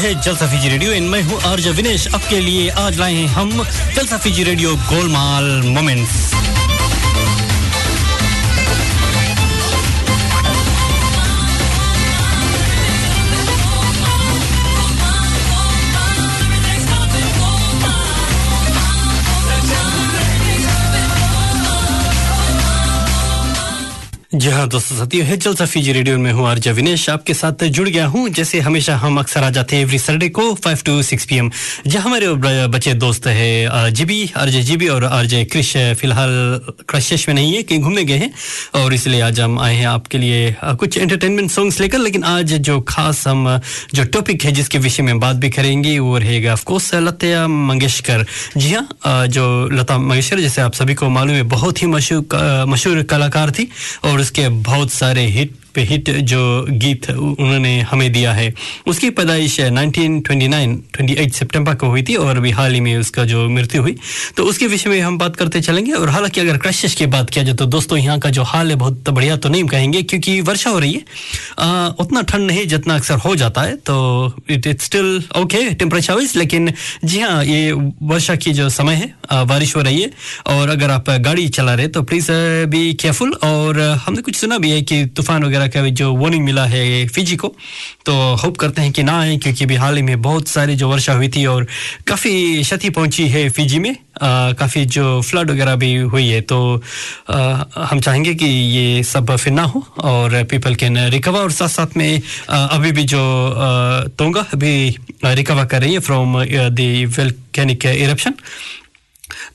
हाँ जलसा Fiji radio. इन मैं हूँ आर्ज विनेश। आपके लिए आज लाए हैं हम जलसा फीजी रेडियो गोलमाल मोमेंट्स। हाँ दोस्तों, साथियों, है जलसा फीजी रेडियो में हूँ आर्ज विनेश। आपके साथ जुड़ गया हूँ, जैसे हमेशा हम अक्सर आ जाते हैं एवरी सैटरडे को five to six P M जहाँ हमारे बच्चे दोस्त है जीबी, आरजे जीबी और आरजे क्रिश, फ़िलहाल क्रशेश में नहीं है, कहीं घूमने गए हैं, और इसलिए आज हम आए हैं आपके लिए कुछ एंटरटेनमेंट सॉन्ग्स लेकर, लेकिन आज जो खास हम, जो टॉपिक है, जिसके विषय में बात भी करेंगे, वो रहेगा ऑफकोर्स लता मंगेशकर। जी हाँ जो लता मंगेशकर, जैसे आप सभी को मालूम है, बहुत ही मशहूर कलाकार थी, और उसके बहुत सारे हिट पे हिट जो गीत उन्होंने हमें दिया है। उसकी पैदाइश 1929 28 सितंबर को हुई थी और अभी हाल ही में उसका जो मृत्यु हुई। तो उसके विषय में हम बात करते चलेंगे और हालाँकि अगर क्रशिश की बात किया जाए तो दोस्तों यहाँ का जो हाल है बहुत बढ़िया तो नहीं कहेंगे क्योंकि वर्षा हो रही है। आ, उतना ठंड नहीं जितना अक्सर हो जाता है तो it it still okay temperature wise लेकिन जी हाँ ये वर्षा की जो समय है आ, बारिश हो रही है और अगर आप गाड़ी चला रहे तो प्लीज़ बी केयरफुल और हमने कुछ सुना भी है कि तूफ़ान वगैरह वगैरह का जो वार्निंग मिला है फिजी को। तो होप करते हैं कि ना आए क्योंकि अभी हाल ही में बहुत सारी जो वर्षा हुई थी और काफ़ी क्षति पहुँची है फिजी में। काफ़ी जो फ्लड वगैरह भी हुई है तो आ, हम चाहेंगे कि ये सब फिर ना हो और पीपल कैन रिकवर और साथ साथ में आ, अभी भी जो तोंगा अभी रिकवर कर रही है फ्रॉम द वेलकैनिक इरप्शन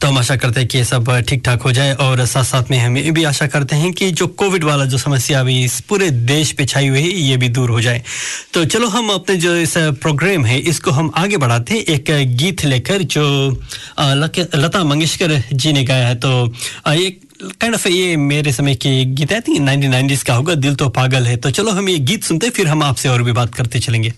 तो हम आशा करते हैं कि ये सब ठीक ठाक हो जाए और साथ साथ में हम ये भी आशा करते हैं कि जो कोविड वाला जो समस्या अभी इस पूरे देश पे छाई हुई है, ये भी दूर हो जाए। तो चलो हम अपने जो इस प्रोग्राम है, इसको हम आगे बढ़ाते हैं। एक गीत लेकर जो लता मंगेशकर जी ने गाया है। तो एक काइंड ऑफ़ ये मेरे समय की गीत है, थी नाइनटीन नाइनटीज का होगा, दिल तो पागल है। तो चलो हम ये गीत सुनते फिर हम आपसे और भी बात करते चलेंगे।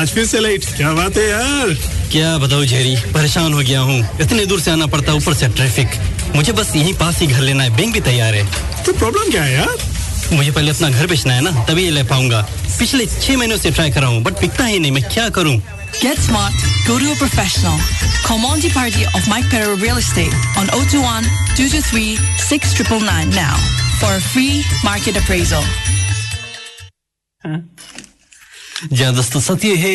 आज फिर से लेट क्या बात है यार? क्या बताओ जेरी परेशान हो गया हूँ। इतने दूर से आना पड़ता है ऊपर से ट्रैफ़िक मुझे बस यहीं पास ही घर लेना है बैंक भी तैयार है। तो प्रॉब्लम क्या है यार? मुझे पहले अपना घर बेचना है ना तभी ये ले पाऊँगा। पिछले छह महीनों से ट्राई कर रहा हूँ बट पिकता ही नहीं मैं क्या करूँ? Get smart, go to a professional. Call Monty Party of Mike Perro Real Estate on 021 223 6999 now for a free market appraisal. जी हाँ दोस्तों सत्य है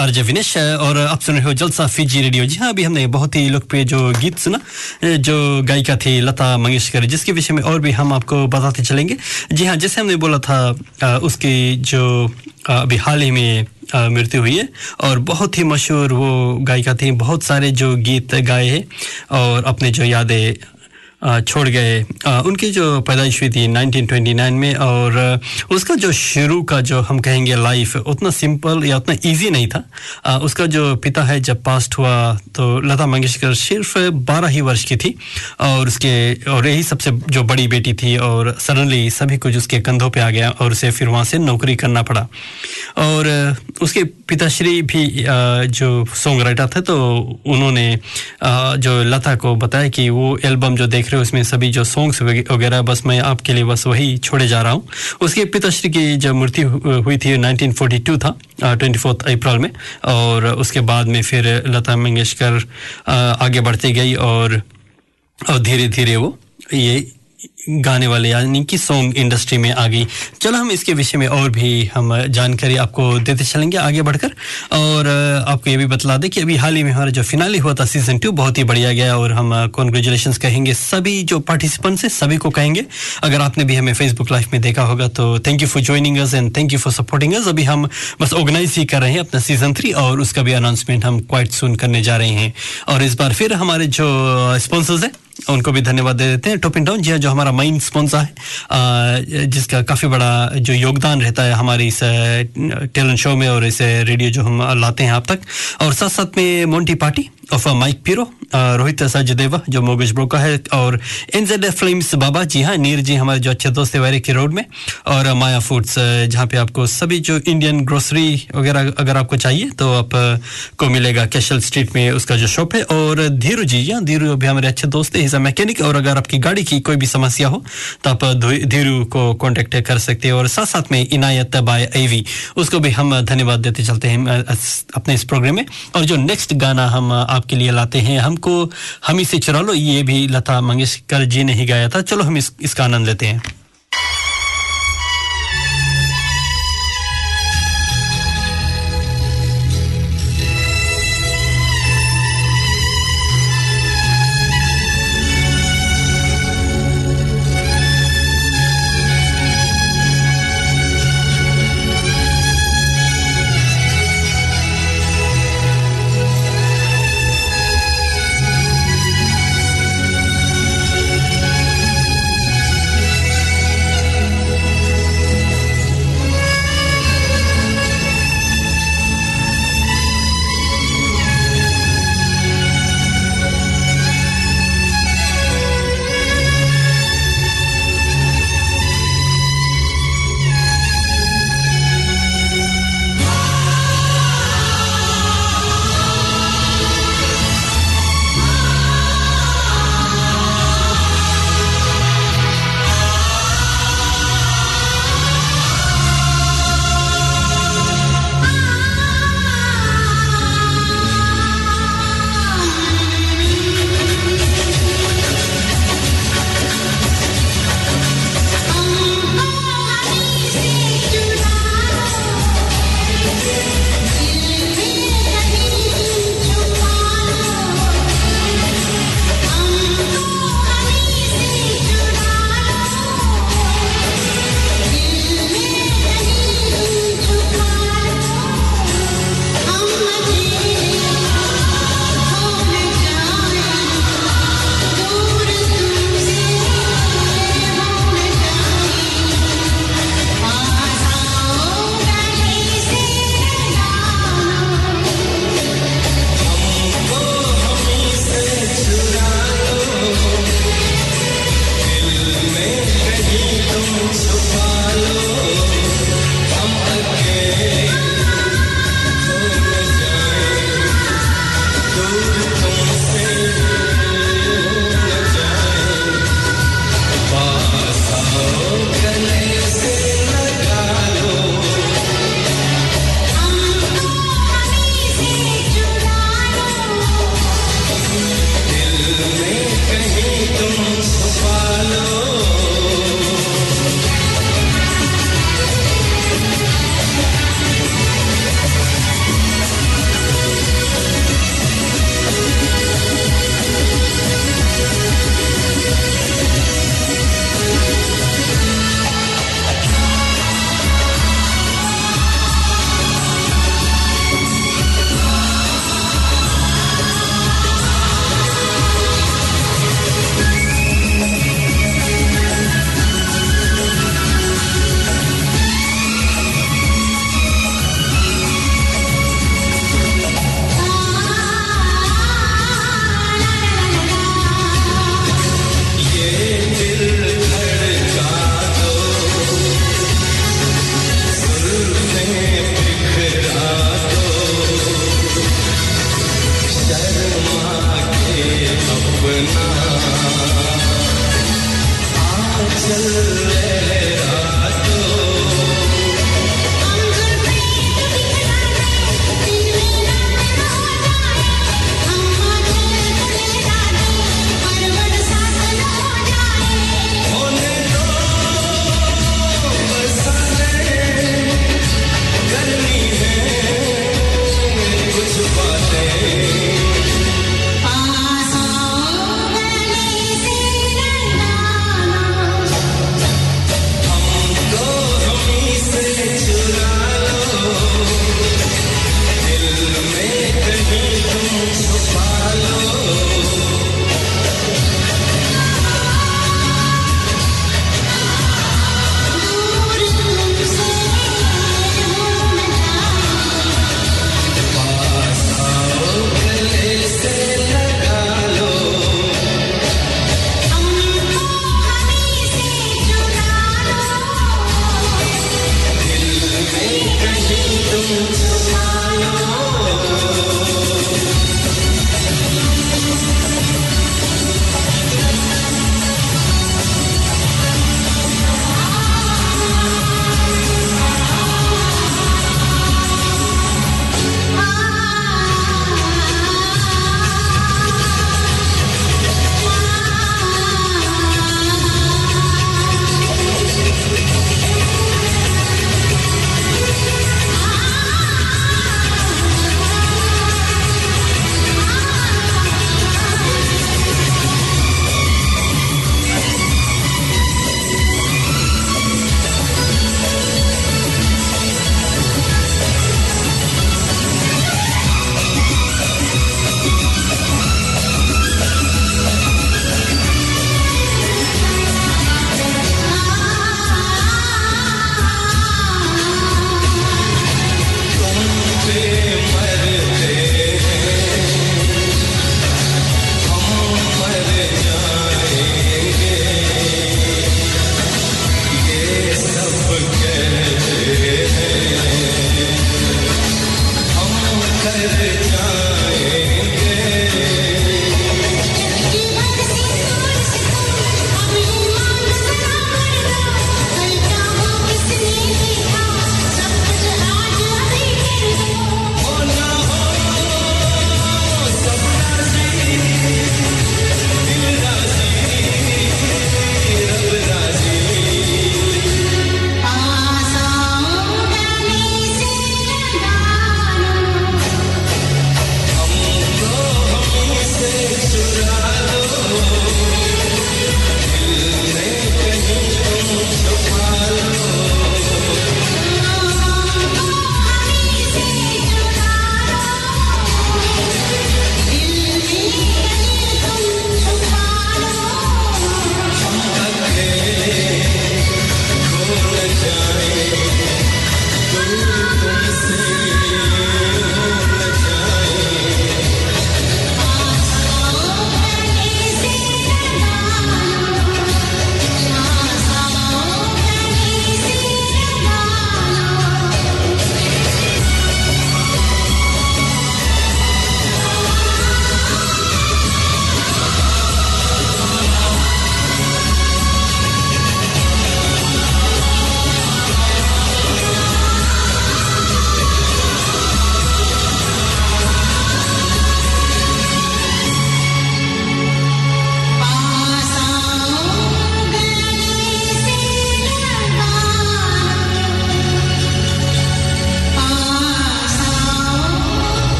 आरजे विनेश और आप सुन रहे हो जलसा फीजी रेडियो। जी हाँ अभी हमने बहुत ही लोकप्रिय जो गीत सुना, जो गायिका थी लता मंगेशकर, जिसके विषय में और भी हम आपको बताते चलेंगे। जी हाँ जैसे हमने बोला था उसकी जो अभी हाल ही में मृत्यु हुई है और बहुत ही मशहूर वो गायिका थी, बहुत सारे जो गीत गाए हैं और अपने जो यादें छोड़ गए। उनकी जो पैदाइश हुई थी 1929 में और उसका जो शुरू का जो हम कहेंगे लाइफ उतना सिंपल या उतना इजी नहीं था। उसका जो पिता है जब पास्ट हुआ तो लता मंगेशकर सिर्फ़ 12 ही वर्ष की थी और उसके, और यही सबसे जो बड़ी बेटी थी और सडनली सभी कुछ उसके कंधों पे आ गया और उसे फिर वहाँ से नौकरी करना पड़ा। और उसके पिताश्री भी जो सॉन्ग राइटर थे तो उन्होंने जो लता को बताया कि वो एल्बम जो देख रहे हो उसमें सभी जो सॉन्ग्स वगैरह, बस मैं आपके लिए बस वही छोड़े जा रहा हूँ। उसके पिताश्री की जब मृत्यु हुई थी 1942 था ट्वेंटी फोर्थ अप्रैल में, और उसके बाद में फिर लता मंगेशकर आगे बढ़ती गई और और धीरे धीरे वो ये गाने वाले, यानी कि सॉन्ग इंडस्ट्री में आ गई। चलो हम इसके विषय में और भी हम जानकारी आपको देते चलेंगे आगे बढ़कर। और आपको ये भी बतला दें कि अभी हाल ही में हमारा जो फिनाली हुआ था सीज़न टू बहुत ही बढ़िया गया और हम कॉन्ग्रेचुलेशन कहेंगे सभी जो पार्टिसिपेंट्स है, सभी को कहेंगे। अगर आपने भी हमें फेसबुक लाइव में देखा होगा तो thank you for joining us and thank you for supporting us अभी हम बस ऑर्गेनाइज ही कर रहे हैं अपना सीज़न थ्री और उसका भी अनाउंसमेंट हम क्वाइट सुन करने जा रहे हैं। और इस बार फिर हमारे जो स्पॉन्सर्स हैं, उनको भी धन्यवाद दे देते हैं। टॉपिन टाउन जी जो हमारा मेन स्पॉन्सर है जिसका काफ़ी बड़ा जो योगदान रहता है हमारे इस टैलेंट शो में और इस रेडियो जो हम लाते हैं आप तक। और साथ साथ में मोन्टी पार्टी ऑफ़ माइक पीरो रोहित सजदेवा जो मोगज ब्रोका है, और एन जेड फ्लेम्स बाबा जी हाँ नीर जी हमारे जो अच्छे दोस्त है वैरी की रोड में, और माया फूड्स जहाँ पे आपको सभी जो इंडियन ग्रोसरी वगैरह, अगर आपको चाहिए तो आप को मिलेगा कैशल स्ट्रीट में उसका जो शॉप है, और धीरू जी हाँ धीरू भी हमारे अच्छे दोस्त है मैकेनिक और अगर आपकी गाड़ी की कोई भी समस्या हो तो आप धीरू को कॉन्टेक्ट कर सकते हैं, और साथ साथ में इनायत बाय एवी उसको भी हम धन्यवाद देते चलते हैं अपने इस प्रोग्राम में, और जो नेक्स्ट गाना हम आपके लिए लाते हैं। हमको हम इसे चुरा लो। ये भी लता मंगेशकर जी ने ही गाया था। चलो हम इस, इसका आनंद लेते हैं।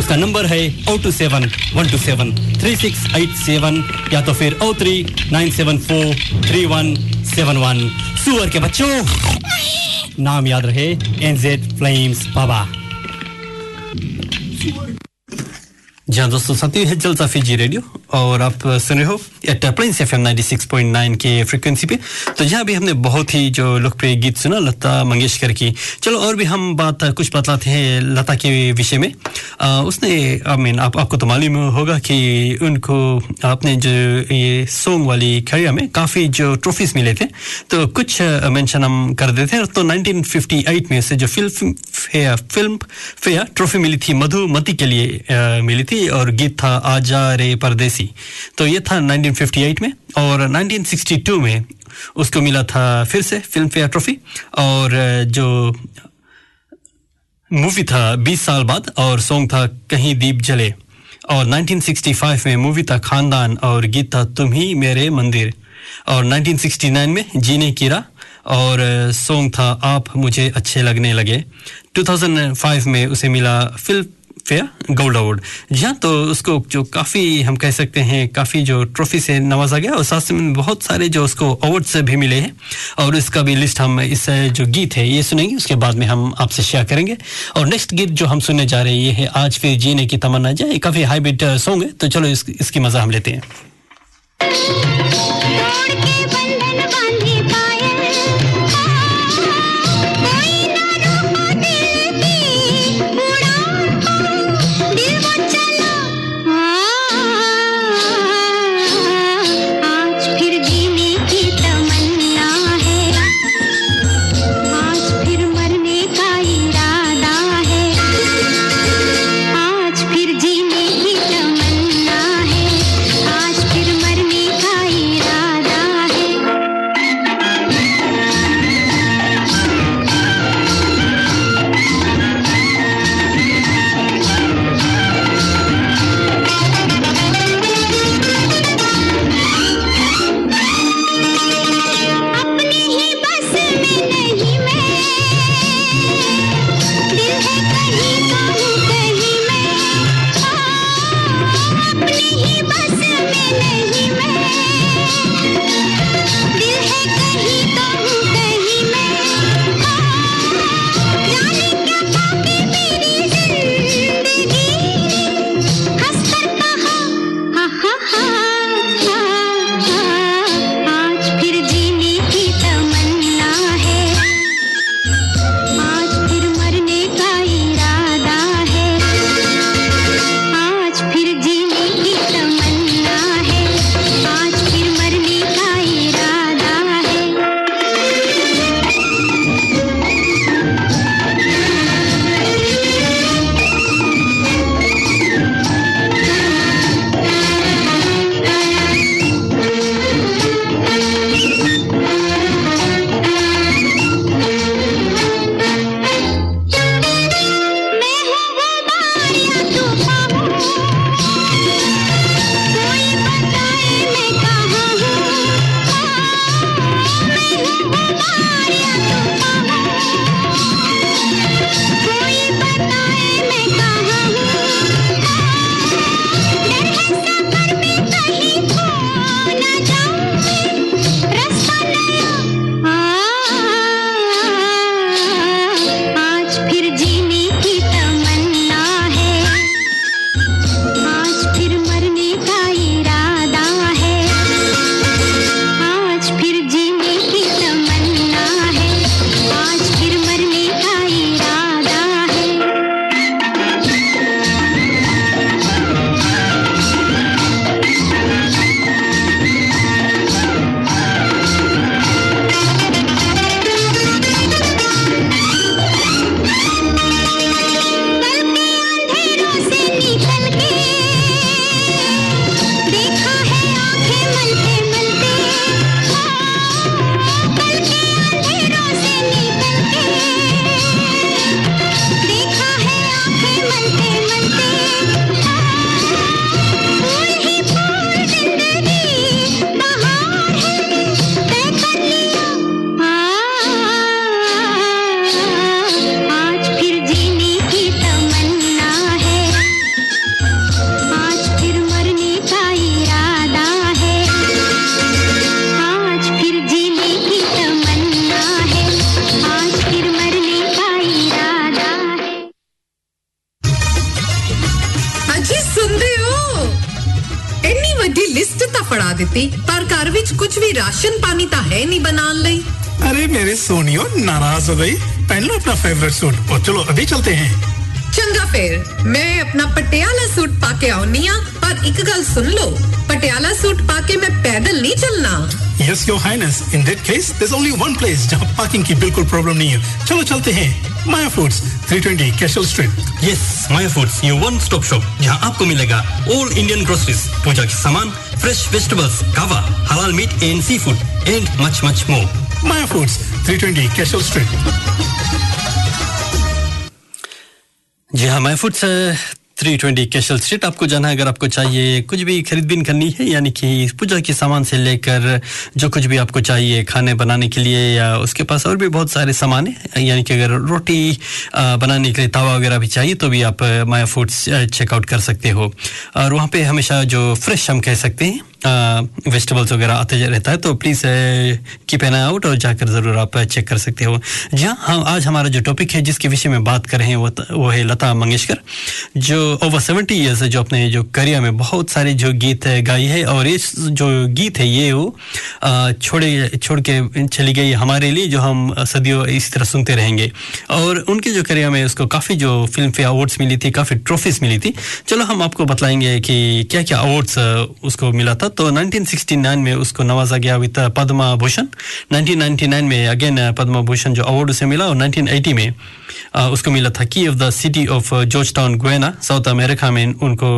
उसका नंबर है O two seven, one two seven, three six eight seven या तो फिर O three nine seven four three one seven one. सुअर के बच्चों, नाम याद रहे एनजेड फ्लेम्स बाबा जहाँ दोस्तों साथी है जलसा फीजी रेडियो। और आप सुन रहे हो at Plains F M nine के फ्रिक्वेंसी पे। तो यहाँ भी हमने बहुत ही जो लोकप्रिय गीत सुना लता मंगेशकर की। चलो और भी हम बात कुछ बतलाते हैं लता के विषय में। आ, उसने आई मीन आप आपको तो मालूम होगा कि उनको आपने जो ये सॉन्ग वाली करियर में काफ़ी जो ट्रॉफीज मिले थे। तो कुछ मेंशन हम कर देते हैं। तो 1958 में से जो Filmfare Filmfare trophy मिली थी मधुमती के लिए आ, मिली थी। और गीत था आजा रे परदेसी। तो ये था 1958 में और 1962 में उसको मिला था फिर से फ़िल्म फेयर ट्रॉफी और जो मूवी था 20 साल बाद और सॉन्ग था कहीं दीप जले और 1965 में मूवी था खानदान और गीत था तुम ही मेरे मंदिर और 1969 में जीने की राह और सॉन्ग था आप मुझे अच्छे लगने लगे। 2005 में उसे मिला फ़िल्म फेयर गोल्ड अवार्ड। जी हाँ तो उसको जो काफ़ी हम कह सकते हैं काफ़ी जो ट्रॉफी से नवाजा गया और साथ में बहुत सारे जो उसको अवार्ड्स भी मिले हैं। और इसका भी लिस्ट हम इस जो गीत है ये सुनेंगे उसके बाद में हम आपसे शेयर करेंगे। और नेक्स्ट गीत जो हम सुनने जा रहे हैं ये है आज फिर जीने की तमन्ना। जाए काफ़ी हाईब्रिड सॉन्ग है तो चलो इस, इसकी मज़ा हम लेते हैं। लिस्ट ता फड़ा दी पर घर विच कुछ भी राशन पानी तो है नहीं बना लई अरे मेरे सोनियो, नाराज़ हो गई। पहनो अपना फेवरेट सूट और चलो, अभी चलते हैं। ਚੰਗਾ ਫੇਰ ਮੈਂ ਆਪਣਾ ਪਟਿਆਲਾ ਸੂਟ ਪਾ ਕੇ ਆਉਣੀ ਆ ਪਰ ਇੱਕ ਗੱਲ ਸੁਣ ਲਓ ਪਟਿਆਲਾ ਸੂਟ ਪਾ ਕੇ ਮੈਂ ਪੈਦਲ ਨਹੀਂ ਚੱਲਣਾ Yes, Your Highness. In that case, there's only one place जहाँ पार्किंग की बिल्कुल प्रॉब्लम नहीं है चलो चलते हैं Maya Foods 320 Cashel street yes Maya Foods ये वन स्टॉप शॉप जहां आपको मिलेगा ऑल इंडियन ग्रोसरीज पूजा के सामान फ्रेश वेजिटेबल्स कावा हलाल meat and seafood and much much more Maya Foods 320 Cashel street जी हाँ Maya foods three twenty Cashel street आपको जाना है। अगर आपको चाहिए कुछ भी खरीद खरीदबीन करनी है, यानी कि पूजा के सामान से लेकर जो कुछ भी आपको चाहिए खाने बनाने के लिए या उसके पास और भी बहुत सारे सामान है, यानी कि अगर रोटी बनाने के लिए तवा वगैरह भी चाहिए तो भी आप माया फूड्स चेकआउट कर सकते हो। और वहाँ पे हमेशा जो फ्रेश हम कह सकते हैं वेजिटेबल्स वगैरह आते रहता है तो प्लीज़ कीप एन आउट और जाकर ज़रूर आप चेक कर सकते हो। जी हाँ हम आज हमारा जो टॉपिक है, जिसके विषय में बात कर रहे हैं, वो वो है लता मंगेशकर, जो ओवर सेवेंटी ईयर्स है जो अपने जो करियर में बहुत सारे जो गीत गाई है, और ये जो गीत है, ये वो छोड़े, छोड़ के चली गई हमारे लिए, जो हम सदियों इस तरह सुनते रहेंगे। और उनके जो करियर में उसको काफ़ी जो फ़िल्म फेयर अवार्ड्स मिली थी, काफ़ी ट्रॉफीज मिली थी। चलो हम आपको बतलाएँगे कि क्या क्या अवार्ड्स उसको मिला था तो 1969 में उसको नवाजा गया विद पद्मा भूषण। 1999 में अगेन पद्मा भूषण जो अवार्ड उसे मिला और 1980 में अ, उसको मिला था key of the city of Georgetown Guyana South America में उनको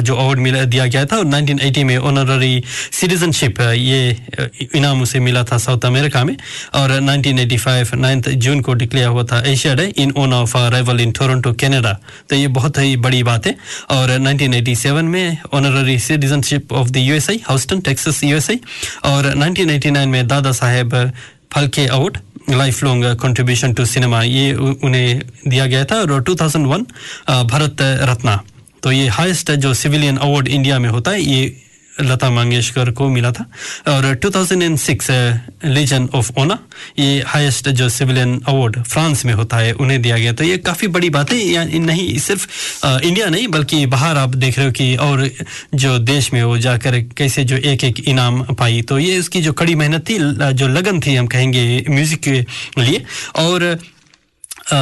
जो अवार्ड मिला दिया गया था और 1980 में ऑनररी सिटीजनशिप ये इनाम उसे मिला था साउथ अमेरिका में और 1985 9 जून को डिक्लेयर हुआ था Asia day in on of arrival in Toronto Canada तो ये बहुत ही बड़ी बात है और 1987 में honorary citizenship of the USA Houston Texas USA और 1989 में Dadasaheb Phalke award lifelong contribution to cinema ये उन्हें दिया गया था और 2001 अ, भारत रत्ना। तो ये हाईएस्ट जो सिविलियन अवार्ड इंडिया में होता है ये लता मंगेशकर को मिला था। और 2006 लीजन ऑफ़ ओना ये हाईएस्ट जो सिविलियन अवार्ड फ्रांस में होता है उन्हें दिया गया। तो ये काफ़ी बड़ी बात है नहीं सिर्फ़ इंडिया नहीं बल्कि बाहर आप देख रहे हो कि और जो देश में वो जाकर कैसे जो एक एक इनाम पाई। तो ये उसकी जो कड़ी मेहनत थी जो लगन थी हम कहेंगे म्यूज़िक के लिए। और अ,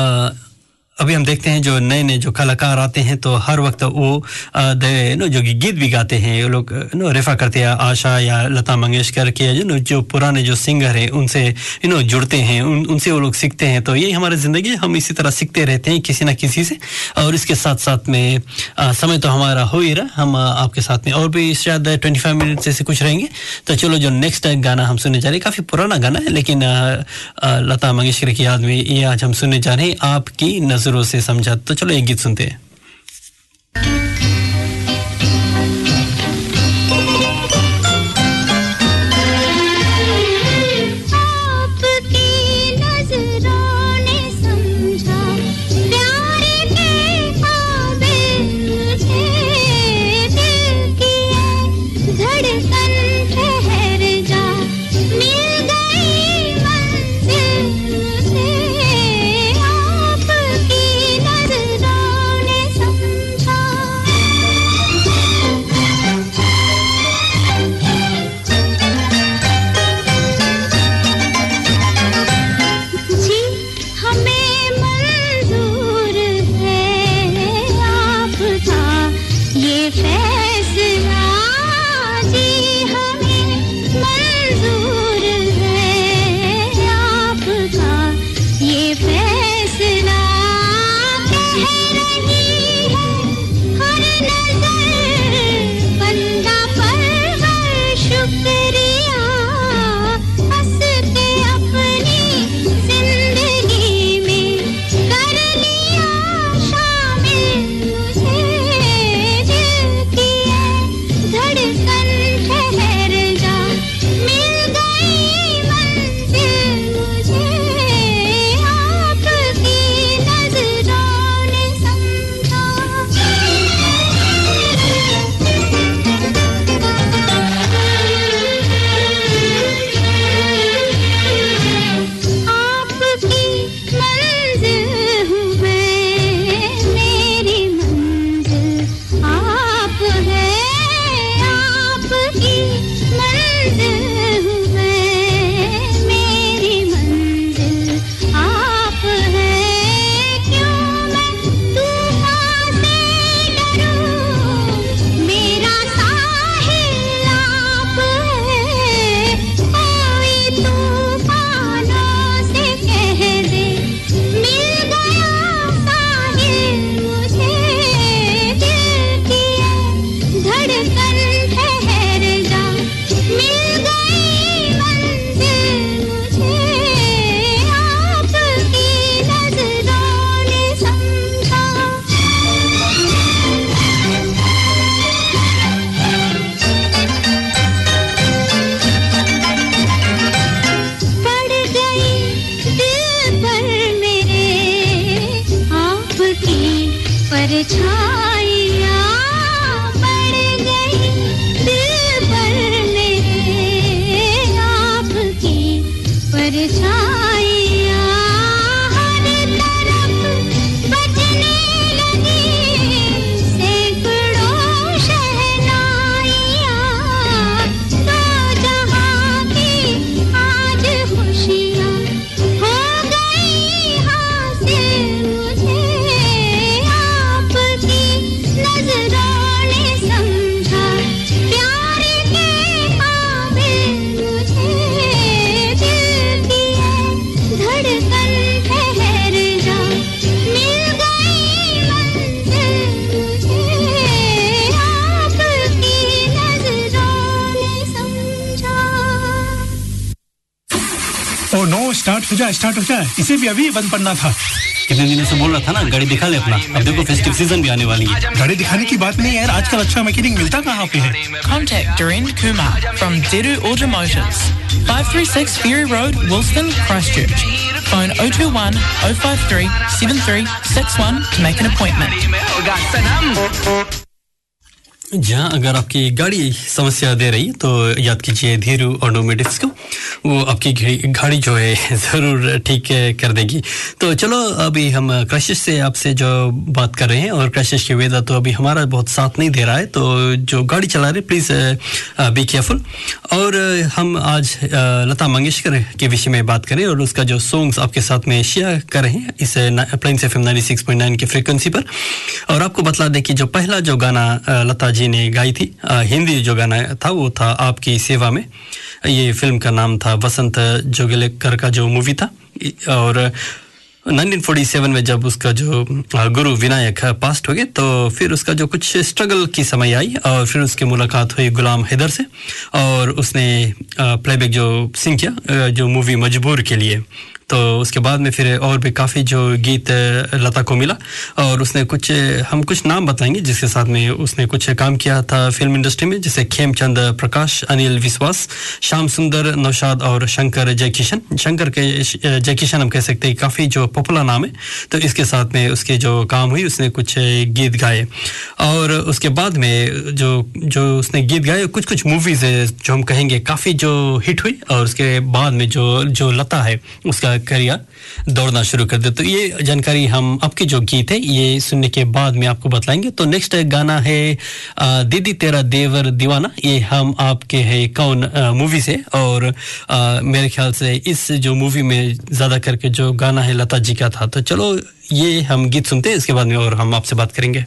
अभी हम देखते हैं जो नए नए जो कलाकार आते हैं तो हर वक्त वो नो जो गीत भी गाते हैं वो लोग नो रेफा करते हैं आशा या लता मंगेशकर के जो जो पुराने जो सिंगर हैं उनसे यू नो जुड़ते हैं उन उनसे वो लोग सीखते हैं तो यही हमारी ज़िंदगी हम इसी तरह सीखते रहते हैं किसी ना किसी से और इसके साथ साथ में अ, समय तो हमारा हो ही रहा हम आपके साथ में और भी शायद ट्वेंटी फाइव मिनट जैसे कुछ रहेंगे तो चलो जो नेक्स्ट गाना हम सुनने जा रहे हैं काफ़ी पुराना गाना है लेकिन लता मंगेशकर की याद में ये आज हम सुनने जा रहे हैं आपकी नज़रों से समझा तो चलो एक गीत सुनते हैं अच्छा इसे भी अभी बंद पड़ना था। कितने दिनों से बोल रहा था ना गाड़ी दिखा ले अपना। अब देखो फेस्टिव सीज़न भी आने वाली है। गाड़ी दिखाने की बात नहीं यार आजकल अच्छा मैकेनिक मिलता कहाँ पे है? Contact Dorian Kumar from डेरू auto motors 536 Fury Road, Wilson, Christchurch. Phone 021 053 7361 to make an appointment. Oh, जहाँ अगर आपकी गाड़ी समस्या दे रही तो याद कीजिए धीरू ऑटोमेटिक्स को। वो आपकी गाड़ी जो है, ज़रूर ठीक कर देगी। तो चलो, अभी हम क्रशिश से आपसे जो बात कर रहे हैं, और क्रशिश के वेदा तो अभी हमारा बहुत साथ नहीं दे रहा है तो जो गाड़ी चला रहे प्लीज़ बी केयरफुल और हम आज लता मंगेशकर के विषय में बात करें, और उसका जो सॉन्ग्स आपके साथ में शेयर कर रहे हैं, इस प्लेन्स एफ़ एम की फ्रिक्वेंसी पर। और आपको बतला दें कि जो पहला जो गाना लता जी ने गाई थी हिंदी जो गाना था, वो था आपकी सेवा में। ये फ़िल्म का नाम था वसंत जोगलेकर का जो मूवी था। और 1947 में जब उसका जो गुरु विनायक पास्ट हो गए तो फिर उसका जो कुछ स्ट्रगल की समय आई और फिर उसकी मुलाकात हुई गुलाम हैदर से। और उसने प्लेबैक जो सिंह किया जो मूवी मजबूर के लिए। तो उसके बाद में फिर और भी काफ़ी जो गीत लता को मिला और उसने कुछ हम कुछ नाम बताएँगे जिसके साथ में उसने कुछ काम किया था फ़िल्म इंडस्ट्री में, जैसे खेमचंद, प्रकाश, अनिल विश्वास, श्याम सुंदर, नौशाद और शंकर जयकिशन। शंकर के जयकिशन हम कह सकते हैं काफ़ी जो पॉपुलर नाम है। तो इसके साथ में उसके जो काम हुई, उसने कुछ गीत गाए। और उसके बाद में जो जो उसने गीत गाए कुछ कुछ मूवीज़ है जो हम कहेंगे काफ़ी जो हिट हुई और उसके बाद में जो जो लता है, उसका करियर दौड़ना शुरू कर दे। तो ये जानकारी हम आपके जो गीत है, ये सुनने के बाद में आपको बतलाएँगे। तो नेक्स्ट गाना है दीदी तेरा देवर दीवाना। ये हम आपके है, कौन मूवी से। और मेरे ख्याल से इस जो मूवी में ज़्यादा करके जो गाना है लता जी का था। तो चलो, ये हम गीत सुनते हैं, इसके बाद में और हम आपसे बात करेंगे।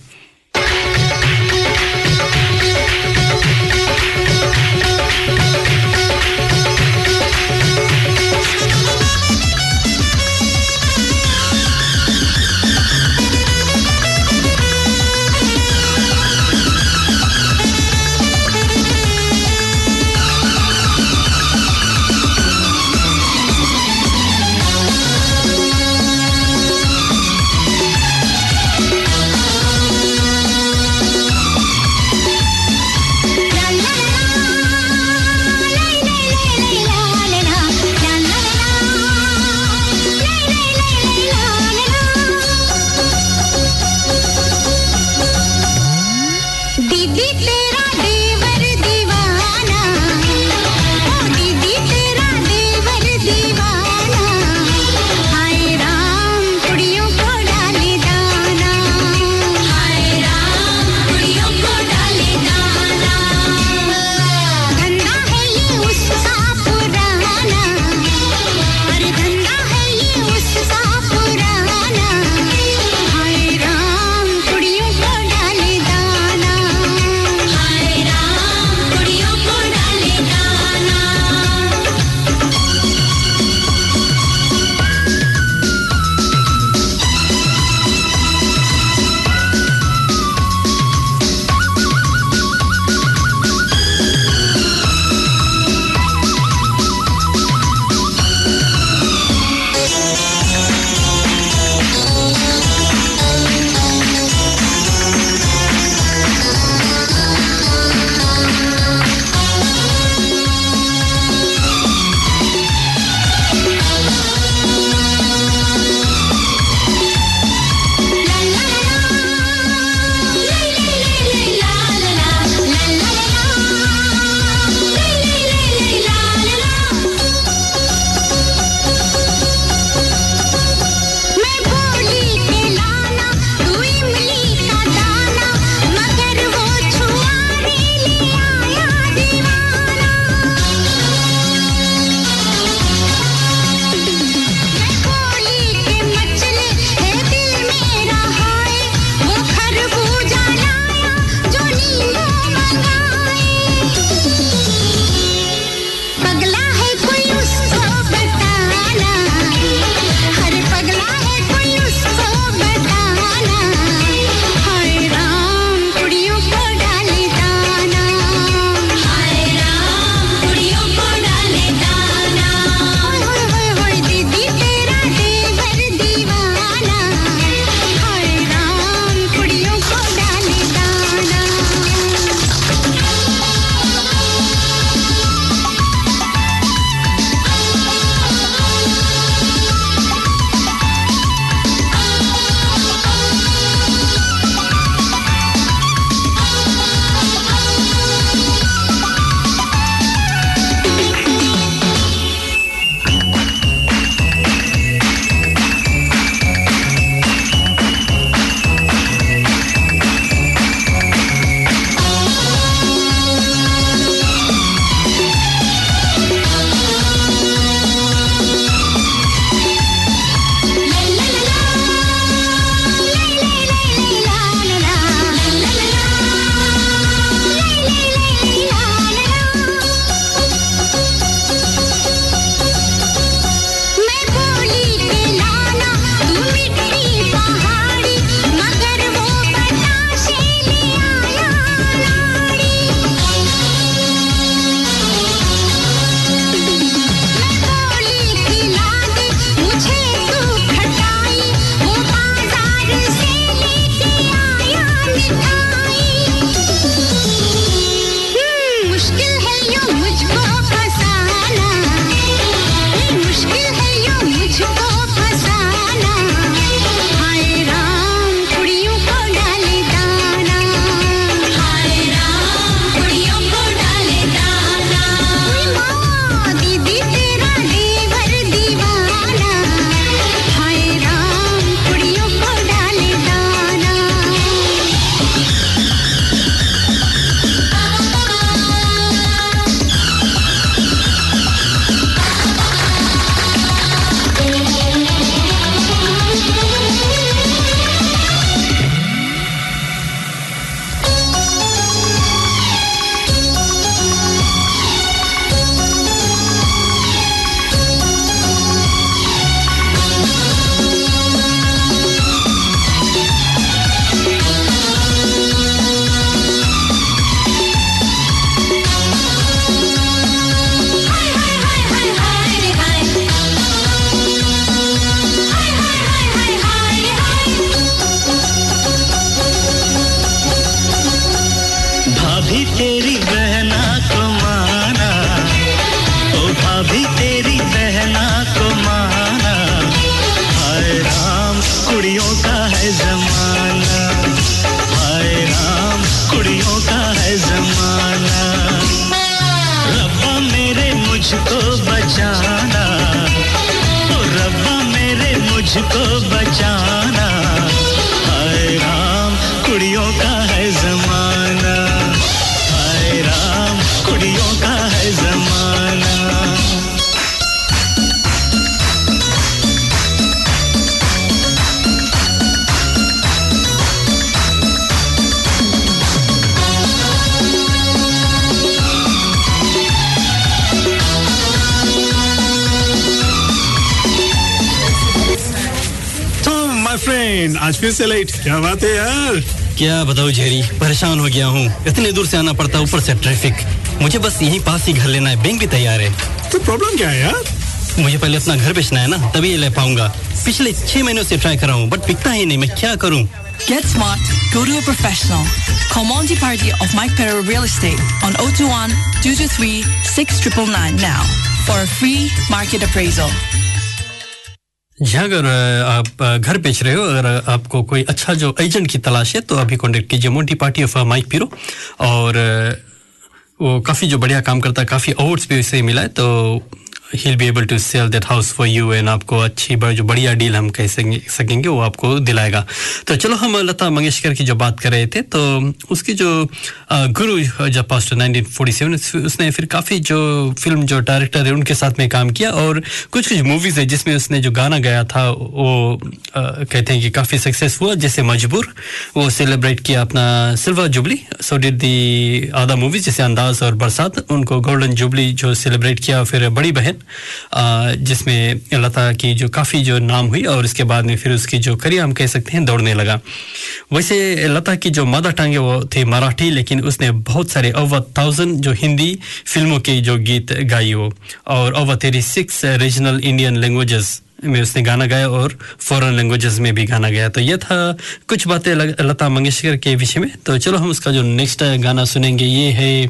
क्या बात है यार? क्या बताऊँ जेरी परेशान हो गया हूँ। इतने दूर से आना पड़ता है ऊपर से ट्रैफ़िक मुझे बस यहीं पास ही घर लेना है। बैंक भी तैयार है। तो प्रॉब्लम क्या है यार? मुझे पहले अपना घर बेचना है ना तभी ये ले पाऊँगा। पिछले छह महीनों से ट्राई कर रहा हूँ बट बिकता ही नहीं। मैं क्या करूँ? Get smart, go to a professional. Call Monty Party of Mike Perro Real Estate on 021 223 6999 now for a free market appraisal. जहाँ अगर आप घर बेच रहे हो, अगर आपको कोई अच्छा जो एजेंट की तलाश है तो अभी कॉन्टेक्ट कीजिए मोटी पार्टी ऑफ़ माइक पीरो और वो काफ़ी जो बढ़िया काम करता है, काफ़ी अवार्ड्स भी उसे मिला है तो he'll be able to sell that house for you and आपको अच्छी ब- जो बढ़िया डील हम कह सकेंगे वो आपको दिलाएगा। तो चलो हम लता मंगेशकर की जो बात कर रहे थे तो उसकी जो गुरु जब पास्ट 1947 उसने फिर काफ़ी जो फ़िल्म जो डायरेक्टर है, उनके साथ में काम किया और कुछ कुछ मूवीज़ है, जिसमें उसने जो गाना गाया था, वो कहते हैं कि काफ़ी सक्सेस हुआ, जैसे मजबूर, वो सेलिब्रेट किया अपना silver jubilee so did the other movies जैसे अंदाज और बरसात, उनको गोल्डन जुबली जो सेलिब्रेट किया, फिर बड़ी बहन। जिसमें लता की जो काफ़ी जो नाम हुई और इसके बाद में फिर उसकी जो करियर हम कह सकते हैं दौड़ने लगा। वैसे लता की जो मदर टंग है वो थी मराठी, लेकिन उसने बहुत सारे ओवर थाउज़ेंड जो हिंदी फ़िल्मों के जो गीत गाई वो। और over thirty six regional Indian languages में उसने गाना गाया और फॉरेन लैंग्वेजेस में भी गाना गाया। तो ये था कुछ बातें लता मंगेशकर के विषय में। तो चलो हम उसका जो नेक्स्ट गाना सुनेंगे, ये है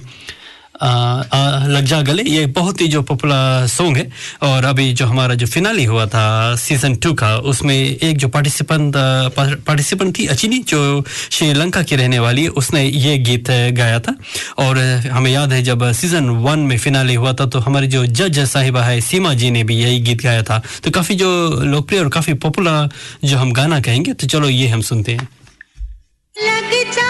लग जा गले। ये बहुत ही जो पॉपुलर सॉन्ग है। और अभी जो हमारा जो फिनाली हुआ था सीज़न टू का, उसमें एक जो पार्टिसिपेंट पार्टिसिपेंट थी अचिनी, जो श्रीलंका की रहने वाली, उसने ये गीत गाया था। और हमें याद है जब सीज़न वन में फिनाली हुआ था तो हमारी जो जज साहिबा है, सीमा जी ने भी यही गीत गाया था। तो काफ़ी जो लोकप्रिय और काफ़ी पॉपुलर जो हम गाना कहेंगे तो चलो ये हम सुनते हैं। लग जा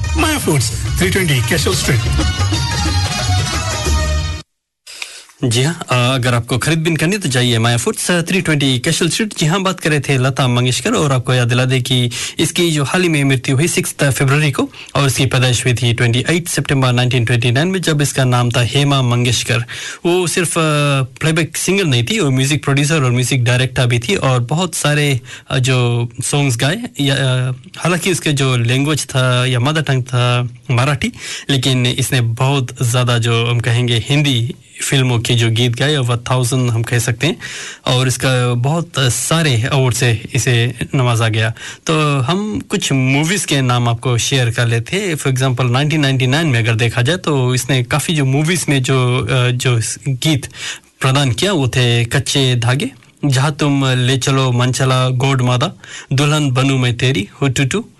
Maya foods 320 Cashel street जी हाँ अगर आपको खरीद बिन करनी तो जाइए Maya foods three twenty Cashel street जी हाँ बात कर रहे थे लता मंगेशकर और आपको याद दिला दे कि इसकी जो हाल ही में मृत्यु हुई सिक्स फरवरी को और इसकी पैदाइश हुई थी twenty eight September nineteen twenty nine में, जब इसका नाम था हेमा मंगेशकर। वो सिर्फ़ प्लेबैक सिंगर नहीं थी, वो म्यूज़िक प्रोड्यूसर और म्यूज़िक डायरेक्टर भी थी और बहुत सारे जो सॉन्ग्स गाए हालाँकि उसके जो लैंग्वेज था या मदर टंग था मराठी, लेकिन इसने बहुत ज़्यादा जो हम कहेंगे हिंदी फ़िल्मों के जो गीत गाए ओवर थाउज़ेंड हम कह सकते हैं और इसका बहुत सारे अवार्ड से इसे नवाजा गया। तो हम कुछ मूवीज़ के नाम आपको शेयर कर लेते हैं। फॉर एग्जांपल 1999 में अगर देखा जाए तो इसने काफ़ी जो मूवीज़ में जो जो गीत प्रदान किया वो थे कच्चे धागे जहाँ तुम ले चलो मन चला गोड मादा दुल्हन बनू मैं तेरी हुटुटू। अ,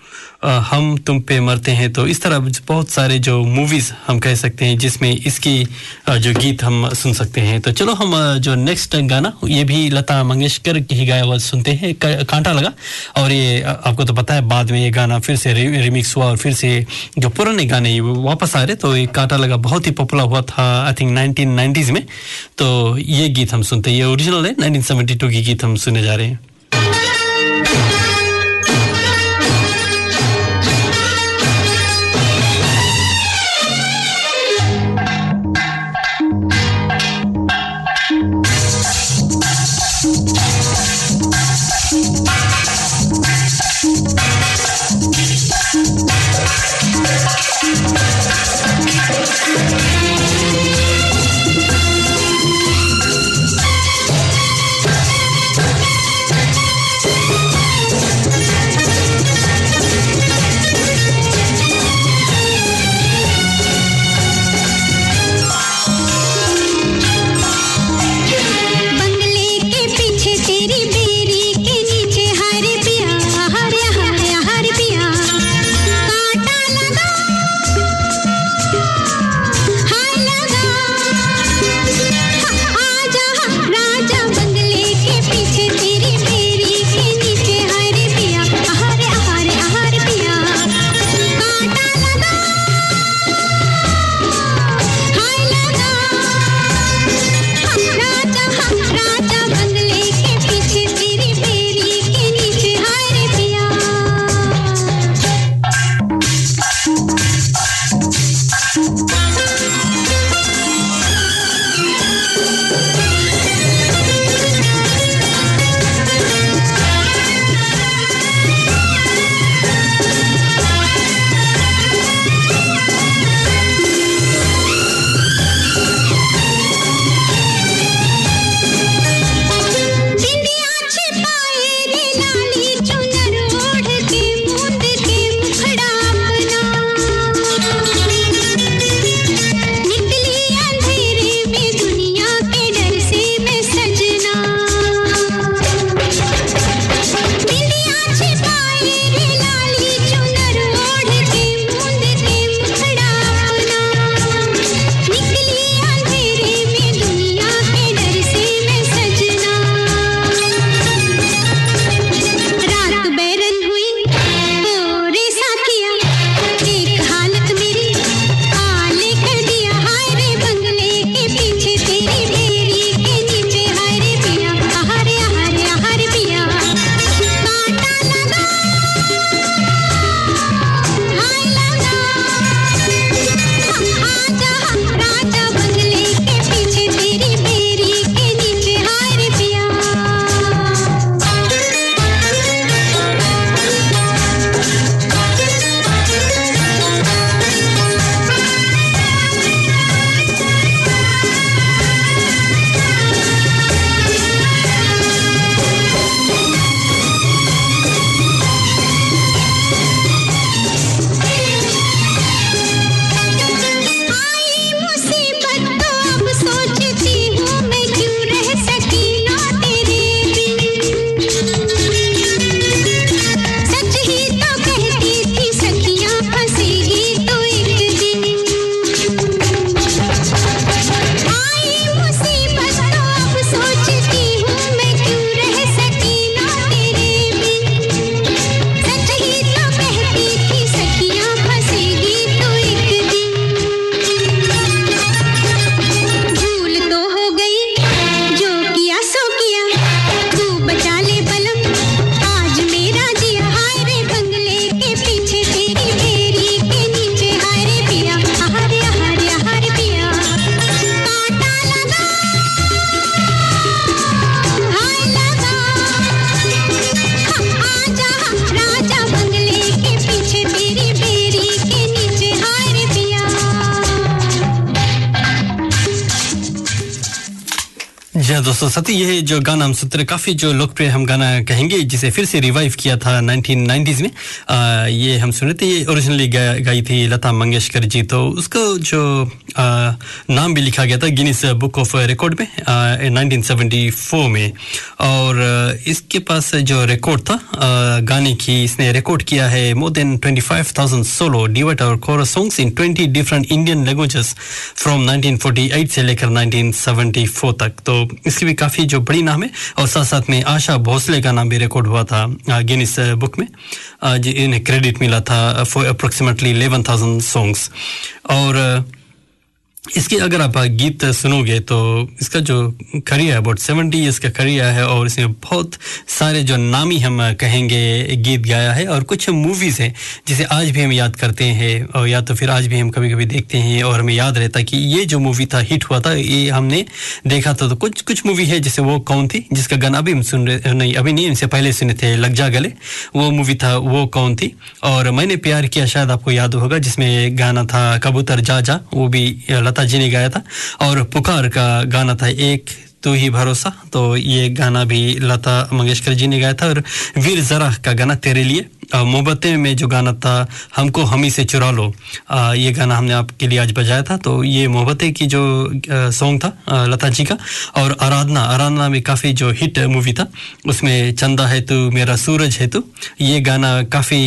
हम तुम पे मरते हैं तो इस तरह बहुत सारे जो मूवीज़ हम कह सकते हैं जिसमें इसकी जो गीत हम सुन सकते हैं। तो चलो हम जो नेक्स्ट गाना ये भी लता मंगेशकर की ही गाया हुआ सुनते हैं कांटा लगा। और ये आपको तो पता है बाद में ये गाना फिर से रि, रिमिक्स हुआ और फिर से जो पुराने गाने वापस आ रहे तो ये कांटा लगा बहुत ही पॉपुलर हुआ था आई थिंक नाइनटीन में। तो ये गीत हम सुनते हैं ये ओरिजिनल है 1972 की गीत हम सुने जा रहे हैं। सती ये जो गाना हम रहे, काफ़ी जो लोकप्रिय हम गाना कहेंगे जिसे फिर से रिवाइव किया था 1990s में आ, ये हम सुने थे ये ओरिजिनली गा, गाई थी लता मंगेशकर जी तो उसको जो आ, नाम भी लिखा गया था गिनीस बुक ऑफ़ रिकॉर्ड में आ, 1974 में। और इसके पास जो रिकॉर्ड था आ, गाने की इसने रिकॉर्ड किया है मोर देन 25,000 सोलो डिवेट और chorus songs in 20 different Indian languages from 1948 से लेकर 1974 तक। तो इसकी भी काफ़ी जो बड़ी नाम है और साथ साथ में आशा भोसले का नाम भी रिकॉर्ड हुआ था गिनीस बुक में। आ, जी इन्हें क्रेडिट मिला था फॉर अप्रोक्सीमेटली 11,000 सॉन्ग्स और आ, इसके अगर आप गीत सुनोगे तो इसका जो करियर अबाउट सेवेंटी ईयर्स का करियर है, और इसमें बहुत सारे जो नामी हम कहेंगे, गीत गाया है, और कुछ मूवीज़ हैं, जिसे आज भी हम याद करते हैं, और या तो फिर आज भी हम कभी कभी देखते हैं, और हमें याद रहता कि ये जो मूवी था हिट हुआ था, ये हमने देखा था। तो कुछ कुछ मूवी है, जैसे वो कौन थी, जिसका गाना अभी हम सुन रहे, नहीं, अभी नहीं, इनसे पहले सुने थे, लग जा गले। वो मूवी था, वो कौन थी? और मैंने प्यार किया, शायद आपको याद होगा, जिसमें गाना था, कबूतर जा जा, वो भी लता जी ने गाया था और पुकार का गाना था एक, तू ही भरोसा। तो ये गाना भी लता मंगेशकर जी ने गाया था और वीर जरा का गाना तेरे लिए। मोहब्बतें में जो गाना था हमको हम ही से चुरा लो। आ, ये गाना हमने आपके लिए आज बजाया था तो ये मोहब्बतें की जो सॉन्ग था लता जी का और आराधना आराधना में काफ़ी जो हिट मूवी था उसमें चंदा है तू मेरा सूरज है तू ये गाना काफ़ी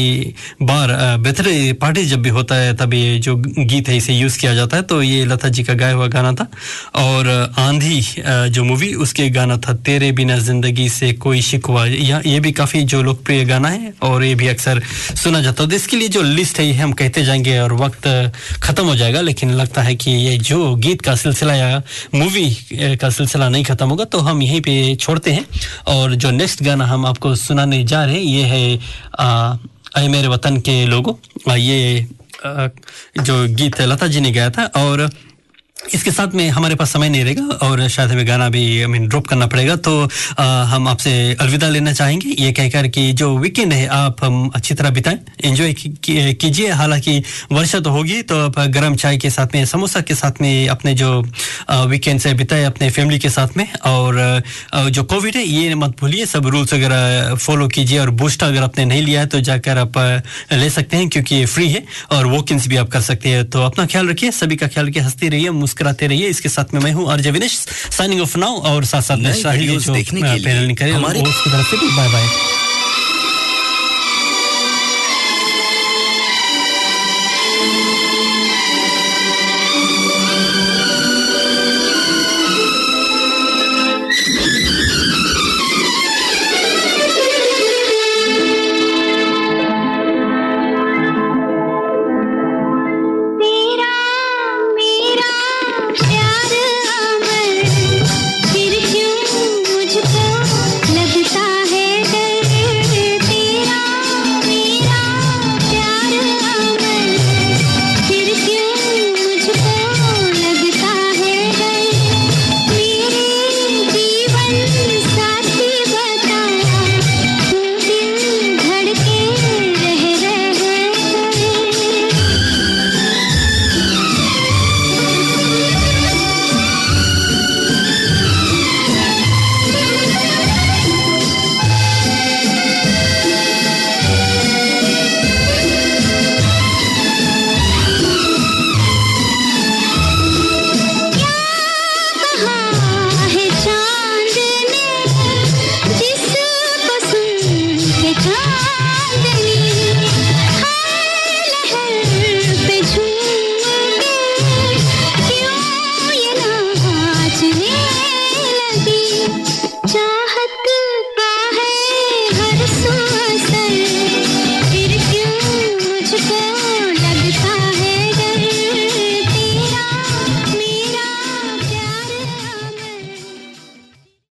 बार बेहतर पार्टी जब भी होता है तब ये जो गीत है इसे यूज़ किया जाता है तो ये लता जी का गाया हुआ गाना था। और आंधी जो मूवी उसके गाना था तेरे बिना ज़िंदगी से कोई शिकवा ये भी काफ़ी जो लोकप्रिय गाना है और ये भी अक्सर सुना जाता है। तो इसके लिए जो लिस्ट है ये हम कहते जाएँगे और वक्त ख़त्म हो जाएगा लेकिन लगता है कि ये जो गीत का सिलसिला या मूवी का सिलसिला नहीं ख़त्म होगा तो हम यहीं पे छोड़ते हैं। और जो नेक्स्ट गाना हम आपको सुनाने जा रहे हैं ये है आ, मेरे वतन के लोगों ये आ, जो गीत लता जी ने गाया था। और इसके साथ में हमारे पास समय नहीं रहेगा और शायद हमें गाना भी आई मीन ड्रॉप करना पड़ेगा। तो आ, हम आपसे अलविदा लेना चाहेंगे। ये कहकर कि जो वीकेंड है आप हम अच्छी तरह बिताएँ। एंजॉय कीजिए। हालाँकि वर्षा तो होगी तो आप गर्म चाय के साथ में समोसा के साथ में अपने जो वीकेंड से बिताए अपने फैमिली के साथ में। और आ, जो कोविड है ये मत भूलिए। सब रूल्स वगैरह फॉलो कीजिए और बूस्टर अगर आपने नहीं लिया है तो जाकर आप ले सकते हैं क्योंकि ये फ्री है और वॉकिंग्स भी आप कर सकते हैं। तो अपना ख्याल रखिए सभी का ख्याल रखिए हंसती रहिए मुस्कुराते रहिए। इसके साथ में मैं हूँ RJ Vinesh. Signing off now और साथ साथ में शाही जो पैनल निकले उसकी तरफ़ से भी बाय बाय